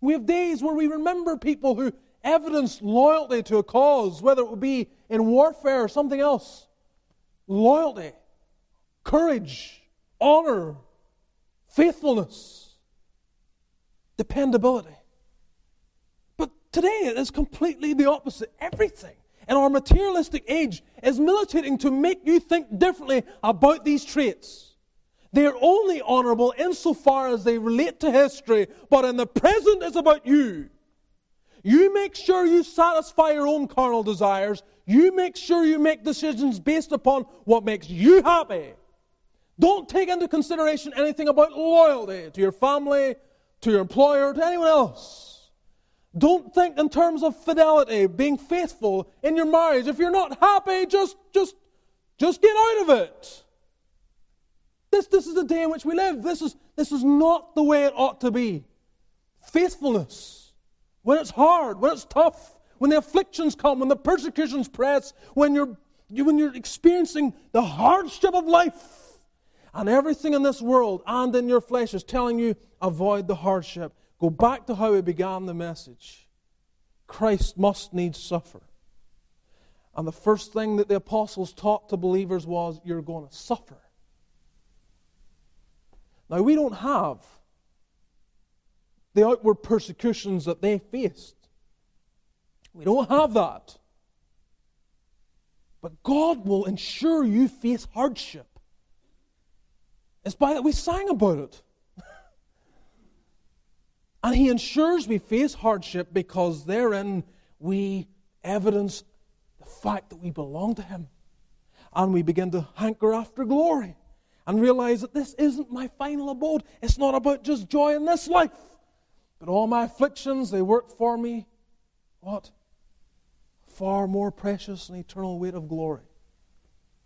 We have days where we remember people who evidenced loyalty to a cause, whether it would be in warfare or something else. Loyalty, courage, honor, faithfulness, dependability. But today it is completely the opposite. Everything in our materialistic age is militating to make you think differently about these traits. They are only honorable insofar as they relate to history, but in the present it's about you. You make sure you satisfy your own carnal desires. You make sure you make decisions based upon what makes you happy. Don't take into consideration anything about loyalty to your family, to your employer, to anyone else. Don't think in terms of fidelity, being faithful in your marriage. If you're not happy, just just just get out of it. This, this is the day in which we live. This is, this is not the way it ought to be. Faithfulness. When it's hard, when it's tough, when the afflictions come, when the persecutions press, when you're, when you're experiencing the hardship of life, and everything in this world and in your flesh is telling you, avoid the hardship. Go back to how we began the message. Christ must needs suffer. And the first thing that the apostles taught to believers was, you're going to suffer. Now, we don't have the outward persecutions that they faced. We don't have that. But God will ensure you face hardship. It's by that we sang about it. and He ensures we face hardship because therein we evidence the fact that we belong to Him. And we begin to hanker after glory and realize that this isn't my final abode. It's not about just joy in this life. But all my afflictions, they work for me. What? Far more precious and eternal weight of glory.